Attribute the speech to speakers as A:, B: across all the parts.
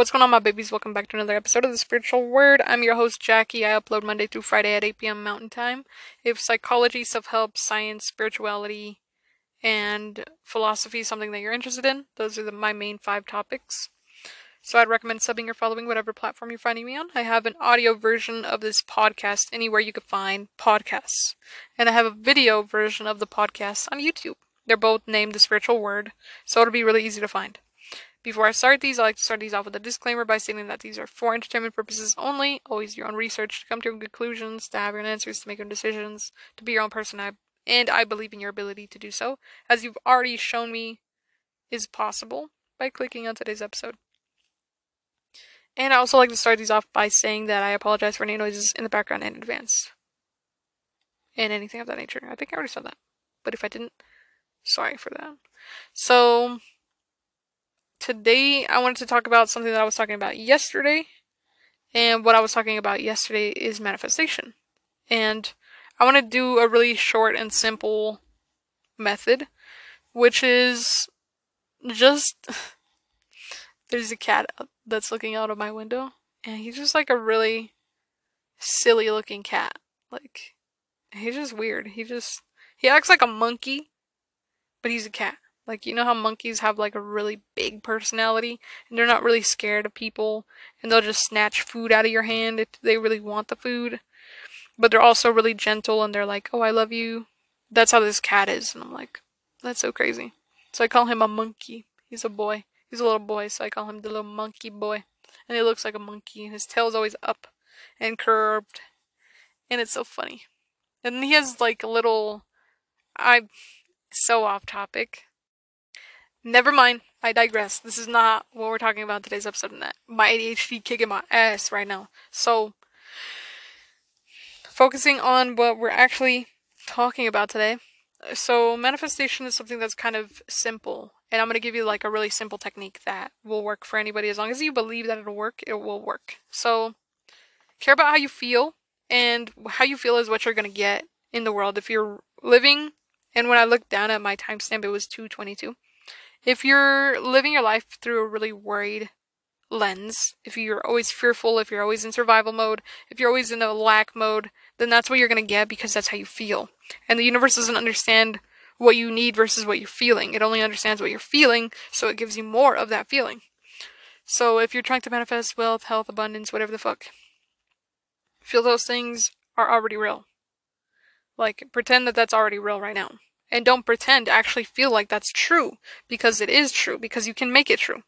A: What's going on, my babies? Welcome back to another episode of The Spiritual Word. I'm your host, Jackie. I upload Monday through Friday at 8 p.m. Mountain Time. If psychology, self help, science, spirituality, and philosophy is something that you're interested in, those are the, my main five topics. So I'd recommend subbing or following whatever platform you're finding me on. I have an audio version of this podcast anywhere you could find podcasts. And I have a video version of the podcast on YouTube. They're both named The Spiritual Word, so it'll be really easy to find. Before I start these, I like to start these off with a disclaimer by stating that these are for entertainment purposes only. Always your own research to come to your own conclusions, to have your own answers, to make your own decisions, to be your own person. I, and I believe in your ability to do so, as you've already shown me is possible by clicking on today's episode. And I also like to start these off by saying that I apologize for any noises in the background in advance. And anything of that nature. I think I already said that. But if I didn't, sorry for that. So, today I wanted to talk about something that I was talking about yesterday. And what I was talking about yesterday is manifestation. And I want to do a really short and simple method, which is just there's a cat that's looking out of my window, and he's just like a really silly looking cat. Like, he's just weird. He just, he acts like a monkey, but he's a cat. Like, you know how monkeys have like a really big personality and they're not really scared of people and they'll just snatch food out of your hand if they really want the food. But they're also really gentle and they're like, oh, I love you. That's how this cat is. And I'm like, that's so crazy. So I call him a monkey. He's a boy. He's a little boy, so I call him the little monkey boy. And he looks like a monkey. His tail's always up and curved. And it's so funny. And he has like a little. I'm so off topic. Never mind. I digress. This is not what we're talking about today's episode. My ADHD kicking my ass right now. So, focusing on what we're actually talking about today. So, manifestation is something that's kind of simple, and I'm going to give you like a really simple technique that will work for anybody as long as you believe that it'll work, it will work. So, care about how you feel, and how you feel is what you're going to get in the world. If you're living, and when I looked down at my timestamp, it was 222 if you're living your life through a really worried lens, if you're always fearful, if you're always in survival mode, if you're always in a lack mode, then that's what you're going to get because that's how you feel. And the universe doesn't understand what you need versus what you're feeling. It only understands what you're feeling, so it gives you more of that feeling. So if you're trying to manifest wealth, health, abundance, whatever the fuck, feel those things are already real. Like, pretend that that's already real right now. And don't pretend to actually feel like that's true because it is true because you can make it true.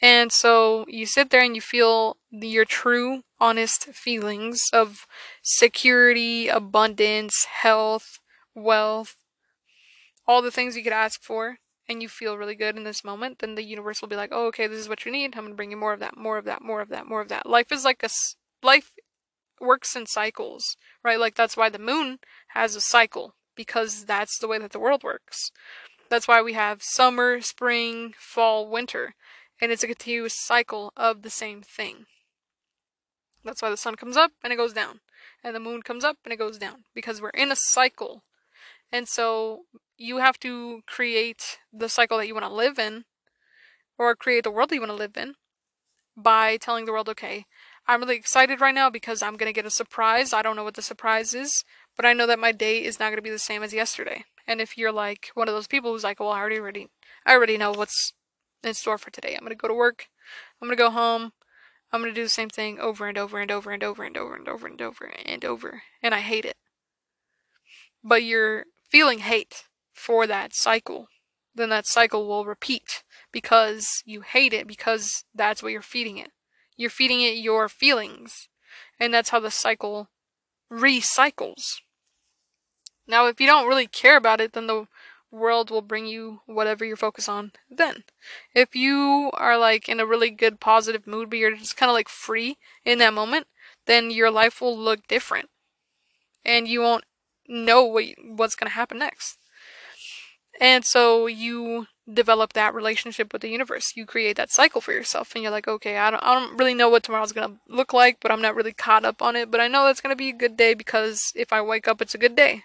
A: And so you sit there and you feel your true, honest feelings of security, abundance, health, wealth, all the things you could ask for, and you feel really good in this moment, then the universe will be like, oh, okay, this is what you need. I'm going to bring you more of that, more of that, more of that, more of that. Life is like a, life works in cycles, right? Like that's why the moon has a cycle because that's the way that the world works. That's why we have summer, spring, fall, winter, and it's a continuous cycle of the same thing. That's why the sun comes up and it goes down, and the moon comes up and it goes down, because we're in a cycle. And so you have to create the cycle that you want to live in, or create the world that you want to live in, by telling the world, okay, I'm really excited right now because I'm going to get a surprise. I don't know what the surprise is, but I know that my day is not going to be the same as yesterday. And if you're like one of those people who's like, well, I already, already, I already know what's in store for today. I'm going to go to work. I'm going to go home. I'm going to do the same thing over and over and over and over and over and over and over and over. And I hate it. But you're feeling hate for that cycle. Then that cycle will repeat because you hate it because that's what you're feeding it. You're feeding it your feelings. And that's how the cycle recycles. Now, if you don't really care about it, then the world will bring you whatever you're focused on then. If you are like in a really good positive mood, but you're just kind of like free in that moment, then your life will look different. And you won't know what, what's going to happen next. And so you develop that relationship with the universe. You create that cycle for yourself and you're like, okay, I don't I don't really know what tomorrow's going to look like, but I'm not really caught up on it, but I know that's going to be a good day because if I wake up it's a good day.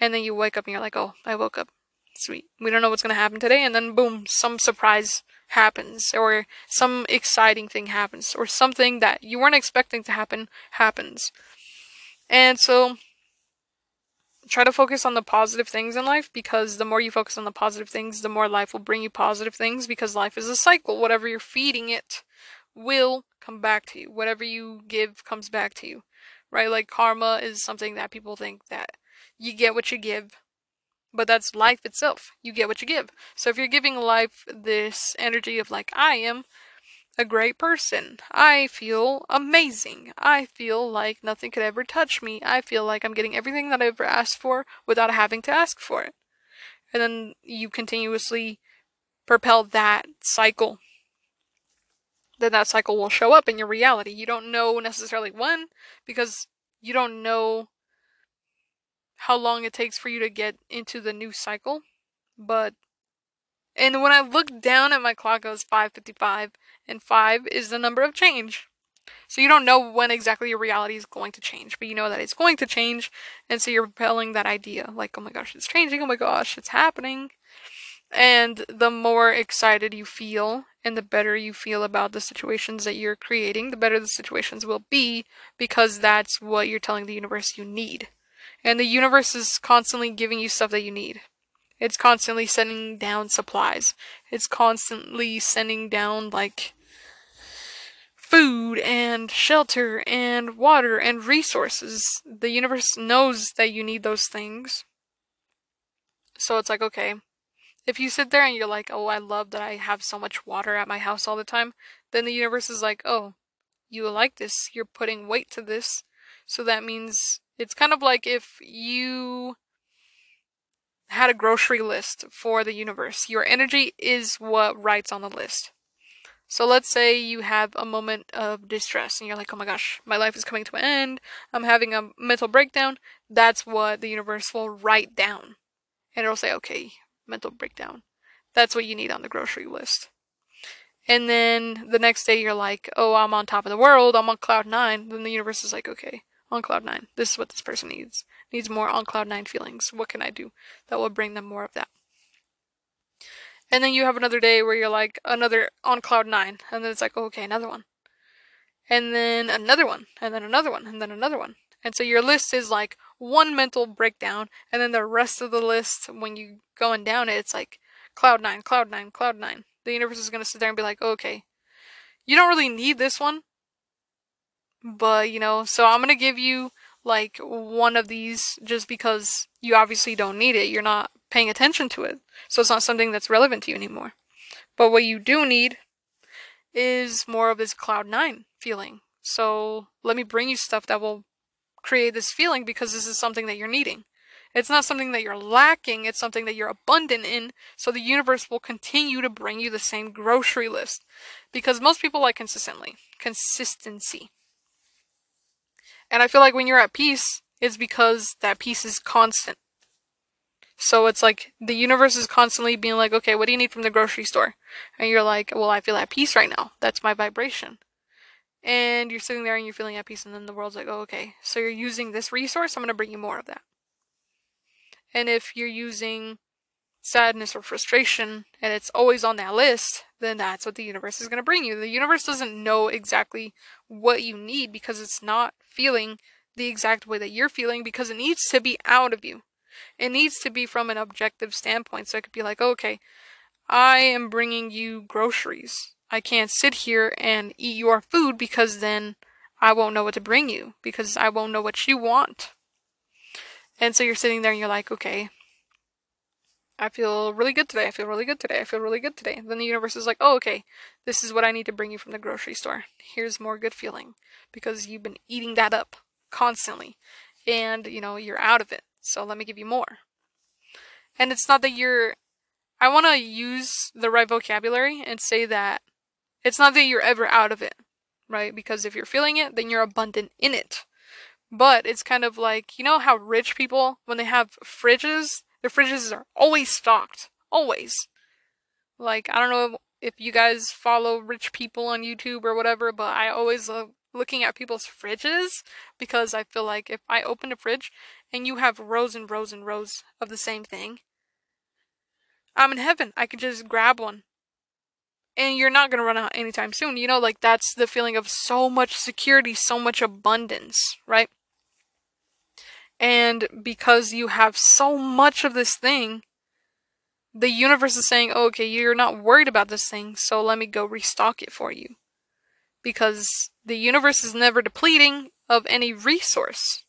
A: And then you wake up and you're like, "Oh, I woke up. sweet. We don't know what's going to happen today, and then boom, some surprise happens, or some exciting thing happens, or something that you weren't expecting to happen happens. And so, try to focus on the positive things in life because the more you focus on the positive things, the more life will bring you positive things because life is a cycle. Whatever you're feeding it will come back to you. Whatever you give comes back to you. Right? Like karma is something that people think that you get what you give. But that's life itself. You get what you give. So if you're giving life this energy of like I am a great person. I feel amazing. I feel like nothing could ever touch me. I feel like I'm getting everything that I ever asked for without having to ask for it. And then you continuously propel that cycle. Then that cycle will show up in your reality. You don't know necessarily when because you don't know how long it takes for you to get into the new cycle. But and when I looked down at my clock, it was 5:55, and five is the number of change. So you don't know when exactly your reality is going to change, but you know that it's going to change, and so you're repelling that idea, like, oh my gosh, it's changing. Oh my gosh, it's happening. And the more excited you feel, and the better you feel about the situations that you're creating, the better the situations will be, because that's what you're telling the universe you need. And the universe is constantly giving you stuff that you need. It's constantly sending down supplies. It's constantly sending down like food and shelter and water and resources. The universe knows that you need those things. So it's like, okay, if you sit there and you're like, oh, I love that I have so much water at my house all the time, then the universe is like, oh, you like this, you're putting weight to this. So that means it's kind of like if you had a grocery list for the universe. Your energy is what writes on the list. So let's say you have a moment of distress and you're like, oh my gosh, my life is coming to an end. I'm having a mental breakdown. That's what the universe will write down. And it'll say, okay, mental breakdown. That's what you need on the grocery list. And then the next day you're like, oh, I'm on top of the world. I'm on cloud nine. Then the universe is like, okay, on cloud nine. This is what this person needs needs more on cloud nine feelings. What can I do that will bring them more of that? And then you have another day where you're like another on cloud nine, and then it's like, okay, another one. And then another one, and then another one, and then another one. And so your list is like one mental breakdown, and then the rest of the list, when you going down it, it's like cloud nine, cloud nine, cloud nine. The universe is gonna sit there and be like, okay, you don't really need this one, but you know, so I'm gonna give you like one of these just because you obviously don't need it. You're not paying attention to it. So it's not something that's relevant to you anymore. But what you do need is more of this cloud nine feeling. So let me bring you stuff that will create this feeling because this is something that you're needing. It's not something that you're lacking, it's something that you're abundant in, so the universe will continue to bring you the same grocery list. Because most people like consistently. Consistency. And I feel like when you're at peace, it's because that peace is constant. So it's like the universe is constantly being like, okay, what do you need from the grocery store? And you're like, well, I feel at peace right now. That's my vibration. And you're sitting there and you're feeling at peace, and then the world's like, oh, okay, so you're using this resource, I'm going to bring you more of that. And if you're using sadness or frustration and it's always on that list, then that's what the universe is going to bring you. The universe doesn't know exactly what you need because it's not feeling the exact way that you're feeling because it needs to be out of you. It needs to be from an objective standpoint. So it could be like, okay, I am bringing you groceries. I can't sit here and eat your food because then I won't know what to bring you because I won't know what you want. And so you're sitting there and you're like, okay, I feel really good today. I feel really good today. I feel really good today. Then the universe is like, oh, okay, this is what I need to bring you from the grocery store. Here's more good feeling because you've been eating that up constantly and, you know, you're out of it. So let me give you more. And it's not that you're, I want to use the right vocabulary and say that it's not that you're ever out of it, right? Because if you're feeling it, then you're abundant in it. But it's kind of like, you know how rich people, when they have fridges, their fridges are always stocked. Always. Like, I don't know if you guys follow rich people on YouTube or whatever, but I always love looking at people's fridges because I feel like if I open a fridge and you have rows and rows and rows of the same thing, I'm in heaven. I could just grab one. And you're not going to run out anytime soon. You know, like that's the feeling of so much security, so much abundance, right? And because you have so much of this thing, the universe is saying, oh, okay, you're not worried about this thing, so let me go restock it for you. Because the universe is never depleting of any resource.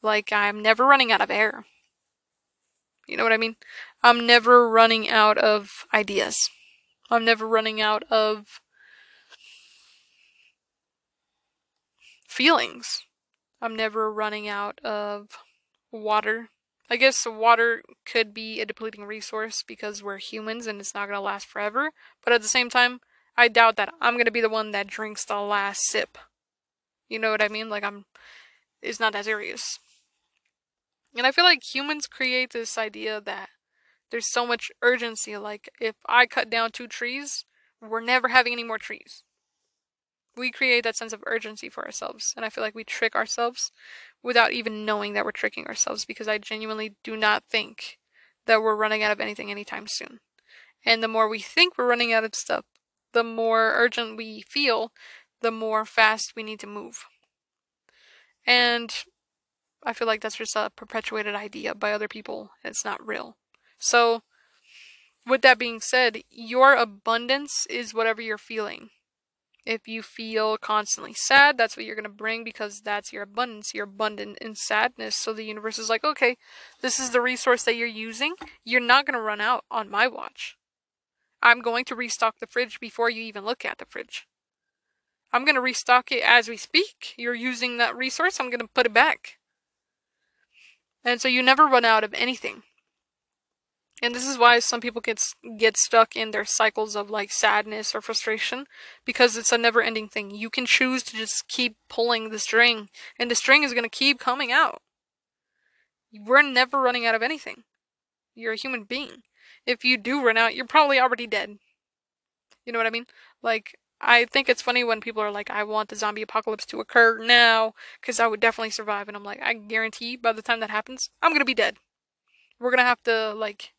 A: Like, I'm never running out of air. You know what I mean? I'm never running out of ideas. I'm never running out of feelings. I'm never running out of water. I guess water could be a depleting resource because we're humans and it's not going to last forever. But at the same time, I doubt that I'm going to be the one that drinks the last sip. You know what I mean? Like, I'm. It's not that serious. And I feel like humans create this idea that there's so much urgency. Like, if I cut down two trees, we're never having any more trees. We create that sense of urgency for ourselves. And I feel like we trick ourselves without even knowing that we're tricking ourselves because I genuinely do not think that we're running out of anything anytime soon. And the more we think we're running out of stuff, the more urgent we feel, the more fast we need to move. And I feel like that's just a perpetuated idea by other people. It's not real. So, with that being said, your abundance is whatever you're feeling. If you feel constantly sad, that's what you're going to bring because that's your abundance. You're abundant in sadness. So the universe is like, okay, this is the resource that you're using. You're not going to run out on my watch. I'm going to restock the fridge before you even look at the fridge. I'm going to restock it as we speak. You're using that resource, I'm going to put it back. And so you never run out of anything. And this is why some people get get stuck in their cycles of like sadness or frustration because it's a never-ending thing. You can choose to just keep pulling the string and the string is going to keep coming out. We're never running out of anything. You're a human being. If you do run out, you're probably already dead. You know what I mean? Like I think it's funny when people are like, I want the zombie apocalypse to occur now, because I would definitely survive. And I'm like, I guarantee by the time that happens, I'm gonna be dead. We're gonna have to, like,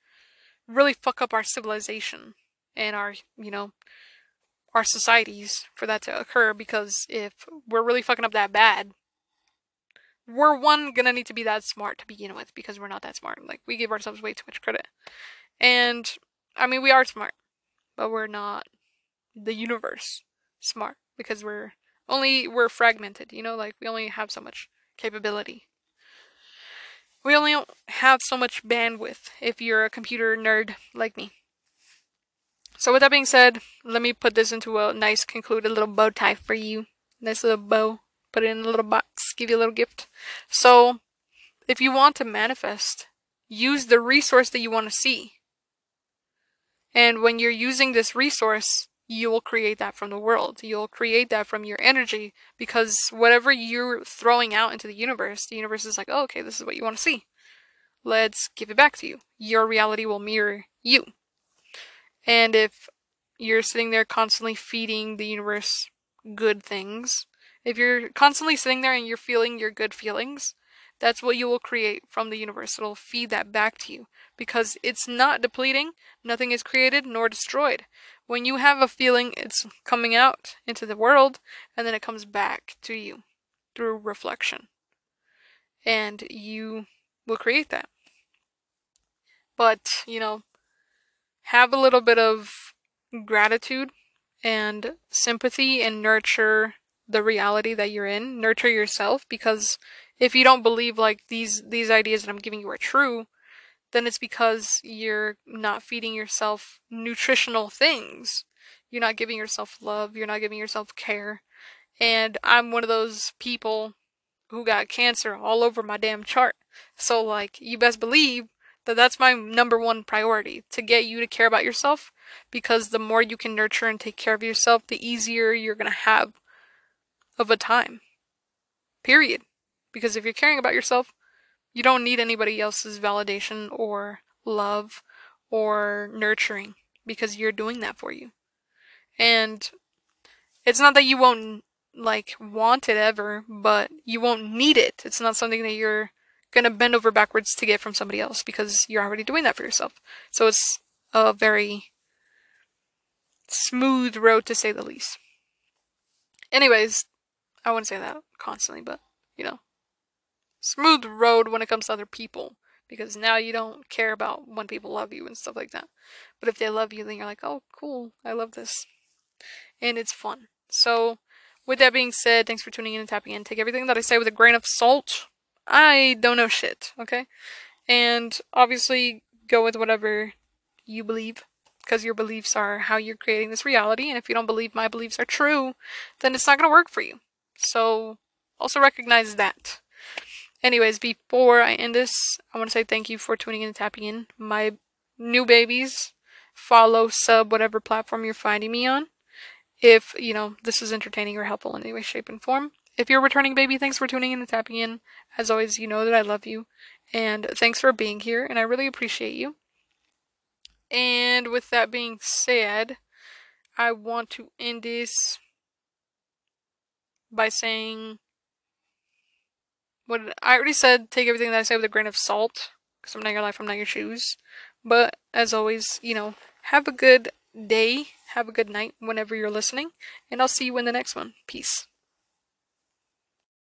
A: really fuck up our civilization and our, you know, our societies for that to occur, because if we're really fucking up that bad, we're one gonna need to be that smart to begin with, because we're not that smart. Like, we give ourselves way too much credit. And, I mean, we are smart, but we're not the universe smart because we're only we're fragmented you know like we only have so much capability we only have so much bandwidth if you're a computer nerd like me. So with that being said let me put this into a nice concluded little bow tie for you. Nice little bow. Put it in a little box. Give you a little gift. So if you want to manifest use the resource that you want to see. And when you're using this resource you will create that from the world. You'll create that from your energy because whatever you're throwing out into the universe, the universe is like, oh, okay, this is what you want to see. Let's give it back to you. Your reality will mirror you. And if you're sitting there constantly feeding the universe good things, if you're constantly sitting there and you're feeling your good feelings, that's what you will create from the universe. It'll feed that back to you because it's not depleting, nothing is created nor destroyed. When you have a feeling, it's coming out into the world and then it comes back to you through reflection. And you will create that. But, you know, have a little bit of gratitude and sympathy and nurture the reality that you're in. Nurture yourself because if you don't believe like these these ideas that I'm giving you are true, then it's because you're not feeding yourself nutritional things. You're not giving yourself love, you're not giving yourself care. And I'm one of those people who got cancer all over my damn chart. So like you best believe that that's my number one priority to get you to care about yourself because the more you can nurture and take care of yourself, the easier you're going to have of a time. Period. Because if you're caring about yourself, you don't need anybody else's validation or love or nurturing because you're doing that for you. And it's not that you won't like want it ever, but you won't need it. It's not something that you're gonna bend over backwards to get from somebody else because you're already doing that for yourself. So it's a very smooth road to say the least. Anyways, I wouldn't say that constantly, but you know, smooth road when it comes to other people because now you don't care about when people love you and stuff like that. But if they love you, then you're like, oh, cool, I love this. And it's fun. So, with that being said, thanks for tuning in and tapping in. Take everything that I say with a grain of salt. I don't know shit, okay? And obviously, go with whatever you believe because your beliefs are how you're creating this reality. And if you don't believe my beliefs are true, then it's not going to work for you. So, also recognize that. Anyways, before I end this, I want to say thank you for tuning in and tapping in. My new babies, follow, sub, whatever platform you're finding me on. If, you know, this is entertaining or helpful in any way, shape, and form. If you're a returning baby, thanks for tuning in and tapping in. As always, you know that I love you. And thanks for being here, and I really appreciate you. And with that being said, I want to end this by saying what I already said, take everything that I say with a grain of salt, because I'm not your life, I'm not your shoes. But as always, you know, have a good day, have a good night whenever you're listening, and I'll see you in the next one. Peace.